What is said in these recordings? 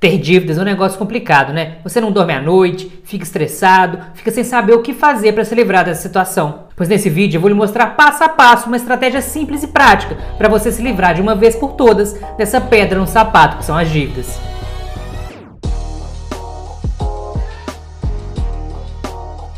Ter dívidas é um negócio complicado, né? Você não dorme à noite, fica estressado, fica sem saber o que fazer para se livrar dessa situação. Pois nesse vídeo eu vou lhe mostrar passo a passo uma estratégia simples e prática para você se livrar de uma vez por todas dessa pedra no sapato que são as dívidas.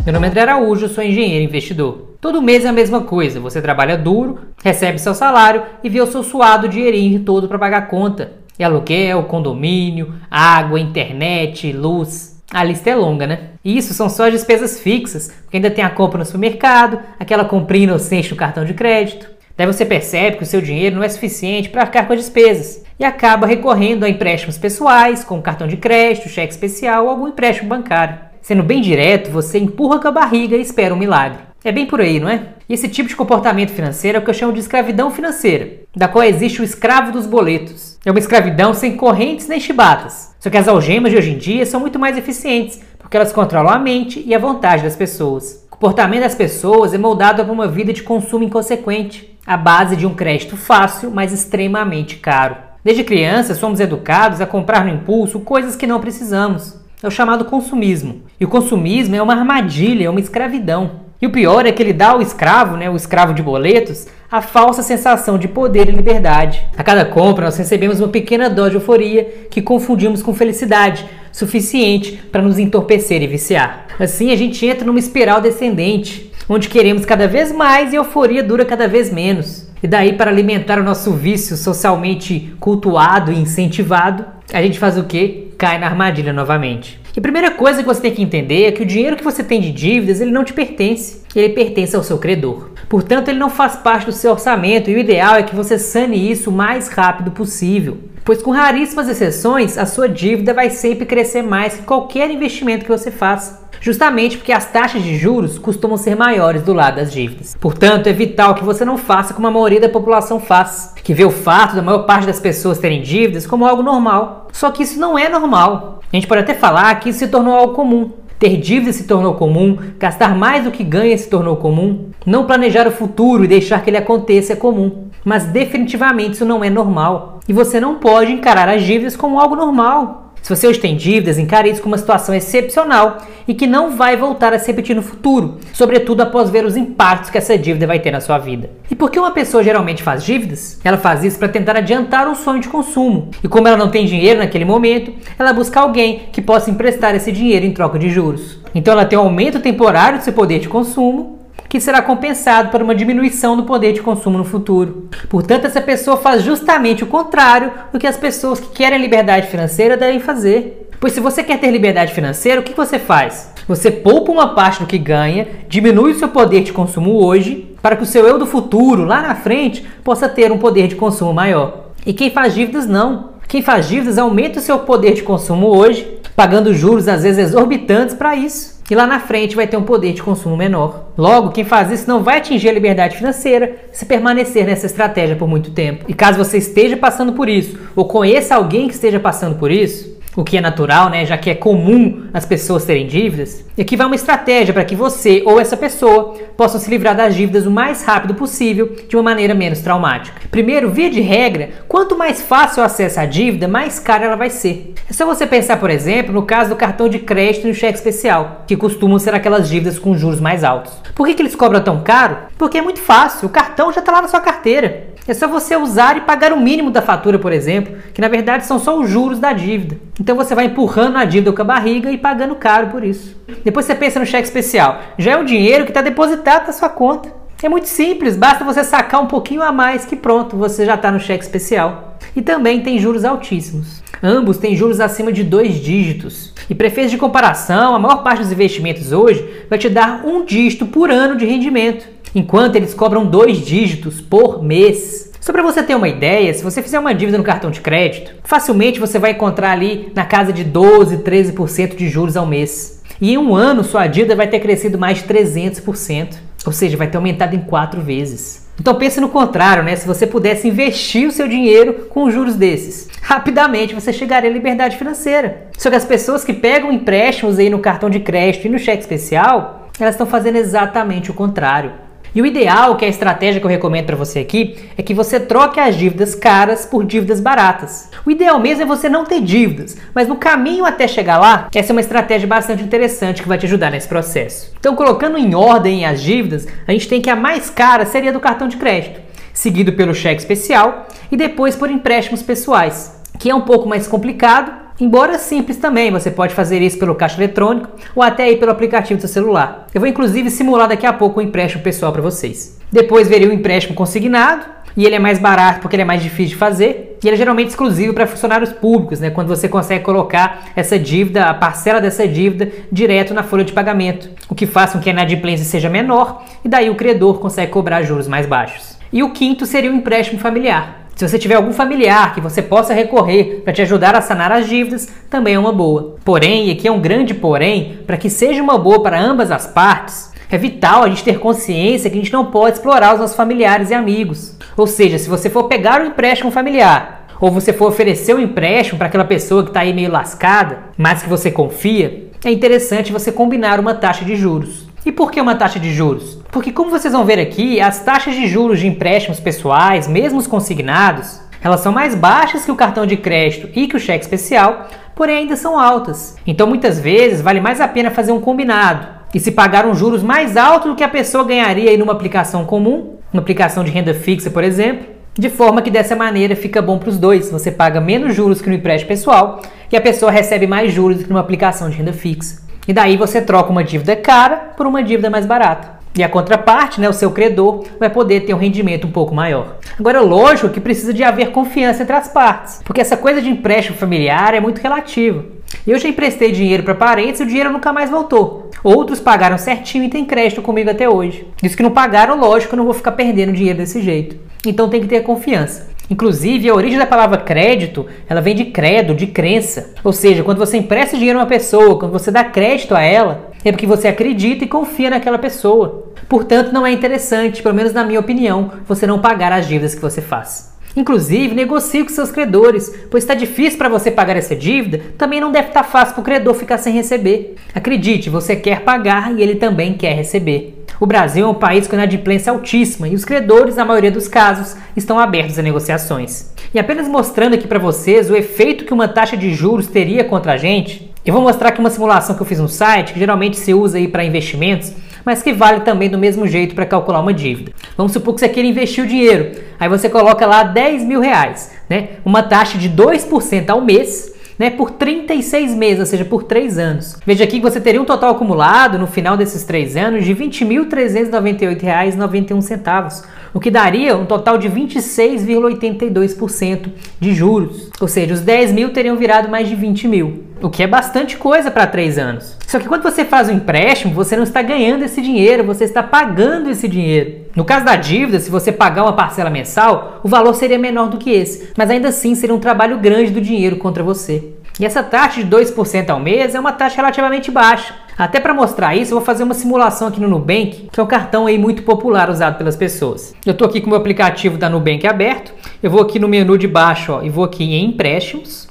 Meu nome é André Araújo, sou engenheiro investidor. Todo mês é a mesma coisa, você trabalha duro, recebe seu salário e vê o seu suado dinheirinho todo para pagar conta. É aluguel, condomínio, água, internet, luz. A lista é longa, né? E isso são só as despesas fixas, porque ainda tem a compra no supermercado, aquela comprinha inocente no cartão de crédito. Daí você percebe que o seu dinheiro não é suficiente para arcar com as despesas e acaba recorrendo a empréstimos pessoais, como cartão de crédito, cheque especial ou algum empréstimo bancário. Sendo bem direto, você empurra com a barriga e espera um milagre. É bem por aí, não é? E esse tipo de comportamento financeiro é o que eu chamo de escravidão financeira, da qual existe o escravo dos boletos. É uma escravidão sem correntes nem chibatas. Só que as algemas de hoje em dia são muito mais eficientes, porque elas controlam a mente e a vontade das pessoas. O comportamento das pessoas é moldado por uma vida de consumo inconsequente, à base de um crédito fácil, mas extremamente caro. Desde criança, somos educados a comprar no impulso coisas que não precisamos. É o chamado consumismo. E o consumismo é uma armadilha, é uma escravidão. E o pior é que ele dá ao escravo, né, o escravo de boletos, a falsa sensação de poder e liberdade. A cada compra, nós recebemos uma pequena dose de euforia que confundimos com felicidade, suficiente para nos entorpecer e viciar. Assim, a gente entra numa espiral descendente, onde queremos cada vez mais e a euforia dura cada vez menos. E daí, para alimentar o nosso vício socialmente cultuado e incentivado, a gente faz o quê? Cai na armadilha novamente. E a primeira coisa que você tem que entender é que o dinheiro que você tem de dívidas, ele não te pertence, ele pertence ao seu credor. Portanto, ele não faz parte do seu orçamento e o ideal é que você sane isso o mais rápido possível. Pois com raríssimas exceções, a sua dívida vai sempre crescer mais que qualquer investimento que você faça justamente porque as taxas de juros costumam ser maiores do lado das dívidas. Portanto, é vital que você não faça como a maioria da população faz, que vê o fato da maior parte das pessoas terem dívidas como algo normal. Só que isso não é normal. A gente pode até falar que isso se tornou algo comum. Ter dívidas se tornou comum, gastar mais do que ganha se tornou comum, não planejar o futuro e deixar que ele aconteça é comum. Mas definitivamente isso não é normal. E você não pode encarar as dívidas como algo normal. Se você hoje tem dívidas, encare isso como uma situação excepcional e que não vai voltar a se repetir no futuro, sobretudo após ver os impactos que essa dívida vai ter na sua vida. E por que uma pessoa geralmente faz dívidas? Ela faz isso para tentar adiantar um sonho de consumo. E como ela não tem dinheiro naquele momento, ela busca alguém que possa emprestar esse dinheiro em troca de juros. Então ela tem um aumento temporário do seu poder de consumo que será compensado por uma diminuição do poder de consumo no futuro. Portanto, essa pessoa faz justamente o contrário do que as pessoas que querem liberdade financeira devem fazer. Pois se você quer ter liberdade financeira, o que você faz? Você poupa uma parte do que ganha, diminui o seu poder de consumo hoje, para que o seu eu do futuro, lá na frente, possa ter um poder de consumo maior. E quem faz dívidas não. Quem faz dívidas aumenta o seu poder de consumo hoje, pagando juros às vezes exorbitantes para isso e lá na frente vai ter um poder de consumo menor. Logo, quem faz isso não vai atingir a liberdade financeira se permanecer nessa estratégia por muito tempo. E caso você esteja passando por isso, ou conheça alguém que esteja passando por isso, o que é natural, né, já que é comum as pessoas terem dívidas. E aqui vai uma estratégia para que você ou essa pessoa possam se livrar das dívidas o mais rápido possível, de uma maneira menos traumática. Primeiro, via de regra, quanto mais fácil o acesso à dívida, mais cara ela vai ser. É só você pensar, por exemplo, no caso do cartão de crédito e o cheque especial, que costumam ser aquelas dívidas com juros mais altos. Por que, que eles cobram tão caro? Porque é muito fácil, o cartão já está lá na sua carteira. É só você usar e pagar o mínimo da fatura, por exemplo, que na verdade são só os juros da dívida. Então você vai empurrando a dívida com a barriga e pagando caro por isso. Depois você pensa no cheque especial. Já é o dinheiro que está depositado na sua conta. É muito simples, basta você sacar um pouquinho a mais que pronto, você já está no cheque especial. E também tem juros altíssimos. Ambos têm juros acima de dois dígitos. E para efeitos de comparação, a maior parte dos investimentos hoje vai te dar um dígito por ano de rendimento enquanto eles cobram dois dígitos por mês. Só para você ter uma ideia, se você fizer uma dívida no cartão de crédito, facilmente você vai encontrar ali na casa de 12, 13% de juros ao mês. E em um ano sua dívida vai ter crescido mais de 300%, ou seja, vai ter aumentado em quatro vezes. Então pense no contrário, né? Se você pudesse investir o seu dinheiro com juros desses, rapidamente você chegaria à liberdade financeira. Só que as pessoas que pegam empréstimos aí no cartão de crédito e no cheque especial, elas estão fazendo exatamente o contrário. E o ideal, que é a estratégia que eu recomendo para você aqui, é que você troque as dívidas caras por dívidas baratas. O ideal mesmo é você não ter dívidas, mas no caminho até chegar lá, essa é uma estratégia bastante interessante que vai te ajudar nesse processo. Então, colocando em ordem as dívidas, a gente tem que a mais cara seria do cartão de crédito, seguido pelo cheque especial e depois por empréstimos pessoais, que é um pouco mais complicado, Embora simples também, você pode fazer isso pelo caixa eletrônico ou até aí pelo aplicativo do seu celular. Eu vou inclusive simular daqui a pouco um empréstimo pessoal para vocês. Depois veria o empréstimo consignado, e ele é mais barato porque ele é mais difícil de fazer, e ele é geralmente exclusivo para funcionários públicos, né, quando você consegue colocar essa dívida, a parcela dessa dívida, direto na folha de pagamento, o que faz com que a inadimplência seja menor e daí o credor consegue cobrar juros mais baixos. E o quinto seria o empréstimo familiar. Se você tiver algum familiar que você possa recorrer para te ajudar a sanar as dívidas, também é uma boa. Porém, e aqui é um grande porém, para que seja uma boa para ambas as partes, é vital a gente ter consciência que a gente não pode explorar os nossos familiares e amigos. Ou seja, se você for pegar um empréstimo familiar, ou você for oferecer um empréstimo para aquela pessoa que está aí meio lascada, mas que você confia, é interessante você combinar uma taxa de juros. E por que uma taxa de juros? Porque, como vocês vão ver aqui, as taxas de juros de empréstimos pessoais, mesmo os consignados, elas são mais baixas que o cartão de crédito e que o cheque especial, porém ainda são altas. Então, muitas vezes, vale mais a pena fazer um combinado e se pagar um juros mais alto do que a pessoa ganharia em numa aplicação comum, uma aplicação de renda fixa, por exemplo, de forma que dessa maneira fica bom para os dois. Você paga menos juros que no empréstimo pessoal e a pessoa recebe mais juros que numa aplicação de renda fixa. E daí você troca uma dívida cara por uma dívida mais barata. E a contraparte, né, o seu credor, vai poder ter um rendimento um pouco maior. Agora, lógico que precisa de haver confiança entre as partes, porque essa coisa de empréstimo familiar é muito relativa. Eu já emprestei dinheiro para parentes e o dinheiro nunca mais voltou. Outros pagaram certinho e têm crédito comigo até hoje. Diz que não pagaram, lógico, eu não vou ficar perdendo dinheiro desse jeito. Então tem que ter confiança. Inclusive, a origem da palavra crédito, ela vem de credo, de crença. Ou seja, quando você empresta dinheiro a uma pessoa, quando você dá crédito a ela, é porque você acredita e confia naquela pessoa. Portanto, não é interessante, pelo menos na minha opinião, você não pagar as dívidas que você faz. Inclusive, negocie com seus credores, pois está difícil para você pagar essa dívida, também não deve estar tá fácil para o credor ficar sem receber. Acredite, você quer pagar e ele também quer receber. O Brasil é um país com inadimplência altíssima e os credores, na maioria dos casos, estão abertos a negociações. E apenas mostrando aqui para vocês o efeito que uma taxa de juros teria contra a gente, eu vou mostrar aqui uma simulação que eu fiz no site, que geralmente se usa aí para investimentos, mas que vale também do mesmo jeito para calcular uma dívida. Vamos supor que você queira investir o dinheiro, aí você coloca lá 10 mil reais, né? uma taxa de 2% ao mês, né, por 36 meses, ou seja, por 3 anos. Veja aqui que você teria um total acumulado no final desses 3 anos de R$ 20.398,91, o que daria um total de 26,82% de juros. Ou seja, os 10 mil teriam virado mais de 20 mil, o que é bastante coisa para 3 anos. Só que quando você faz um empréstimo, você não está ganhando esse dinheiro, você está pagando esse dinheiro. No caso da dívida, se você pagar uma parcela mensal, o valor seria menor do que esse, mas ainda assim seria um trabalho grande do dinheiro contra você. E essa taxa de 2% ao mês é uma taxa relativamente baixa. Até para mostrar isso, eu vou fazer uma simulação aqui no Nubank, que é um cartão aí muito popular usado pelas pessoas. Eu estou aqui com o meu aplicativo da Nubank aberto. Eu vou aqui no menu de baixo ó, e vou aqui em empréstimos.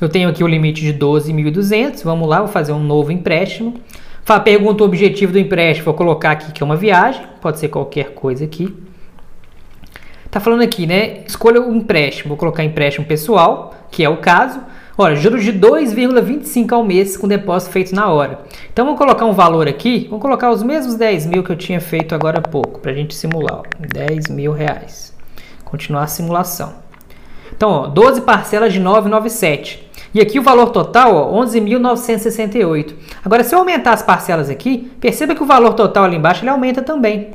Eu tenho aqui o limite de 12.200. Vamos lá, vou fazer um novo empréstimo. Pergunta o objetivo do empréstimo. Vou colocar aqui que é uma viagem. Pode ser qualquer coisa aqui. Tá falando aqui, né? Escolha o empréstimo. Vou colocar empréstimo pessoal, que é o caso. Olha, juros de 2,25 ao mês com depósito feito na hora. Então, vou colocar um valor aqui. Vou colocar os mesmos 10 mil que eu tinha feito agora há pouco, para a gente simular. Ó, 10 mil reais. Continuar a simulação. Então, ó, 12 parcelas de 997. E aqui o valor total, 11.968. Agora, se eu aumentar as parcelas aqui, perceba que o valor total ali embaixo ele aumenta também.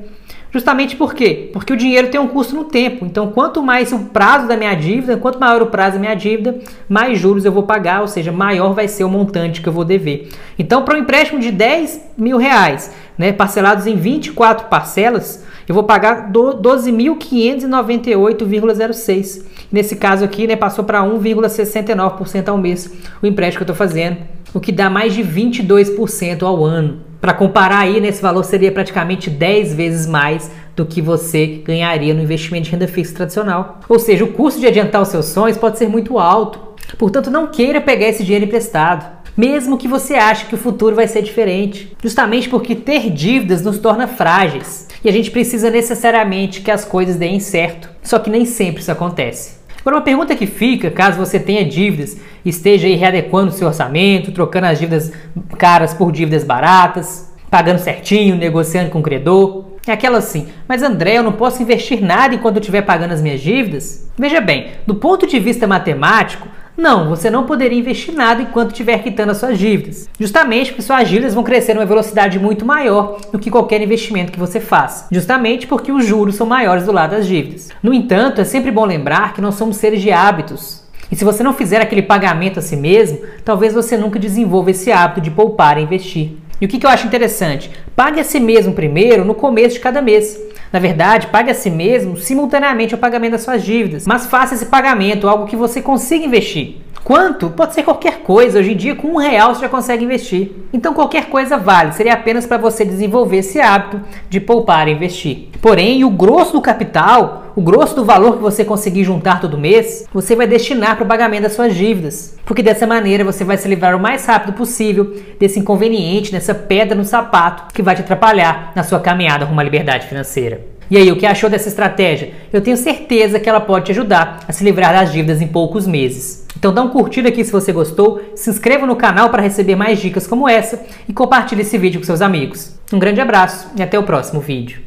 Justamente por quê? Porque o dinheiro tem um custo no tempo. Então, quanto mais o prazo da minha dívida, quanto maior o prazo da minha dívida, mais juros eu vou pagar, ou seja, maior vai ser o montante que eu vou dever. Então, para um empréstimo de 10 mil reais, né, parcelados em 24 parcelas, eu vou pagar 12.598,06. Nesse caso aqui, né, passou para 1,69% ao mês o empréstimo que eu estou fazendo, o que dá mais de 22% ao ano. Para comparar aí, nesse valor seria praticamente 10 vezes mais do que você ganharia no investimento de renda fixa tradicional. Ou seja, o custo de adiantar os seus sonhos pode ser muito alto. Portanto, não queira pegar esse dinheiro emprestado mesmo que você ache que o futuro vai ser diferente. Justamente porque ter dívidas nos torna frágeis. e a gente precisa necessariamente que as coisas deem certo. Só que nem sempre isso acontece. Agora, uma pergunta que fica, caso você tenha dívidas, esteja aí readequando o seu orçamento, trocando as dívidas caras por dívidas baratas, pagando certinho, negociando com o credor, é aquela assim, mas André, eu não posso investir nada enquanto eu estiver pagando as minhas dívidas? Veja bem, do ponto de vista matemático, não, você não poderia investir nada enquanto estiver quitando as suas dívidas. Justamente porque suas dívidas vão crescer numa velocidade muito maior do que qualquer investimento que você faça. Justamente porque os juros são maiores do lado das dívidas. No entanto, é sempre bom lembrar que nós somos seres de hábitos. E se você não fizer aquele pagamento a si mesmo, talvez você nunca desenvolva esse hábito de poupar e investir. E o que, que eu acho interessante? Pague a si mesmo primeiro no começo de cada mês. Na verdade, pague a si mesmo simultaneamente ao pagamento das suas dívidas, mas faça esse pagamento algo que você consiga investir. Quanto? Pode ser qualquer coisa. Hoje em dia, com um real você já consegue investir. Então, qualquer coisa vale. Seria apenas para você desenvolver esse hábito de poupar e investir. Porém, o grosso do capital, o grosso do valor que você conseguir juntar todo mês, você vai destinar para o pagamento das suas dívidas. Porque dessa maneira você vai se livrar o mais rápido possível desse inconveniente, dessa pedra no sapato que vai te atrapalhar na sua caminhada rumo à liberdade financeira. E aí, o que achou dessa estratégia? Eu tenho certeza que ela pode te ajudar a se livrar das dívidas em poucos meses. Então dá um curtida aqui se você gostou, se inscreva no canal para receber mais dicas como essa e compartilhe esse vídeo com seus amigos. Um grande abraço e até o próximo vídeo.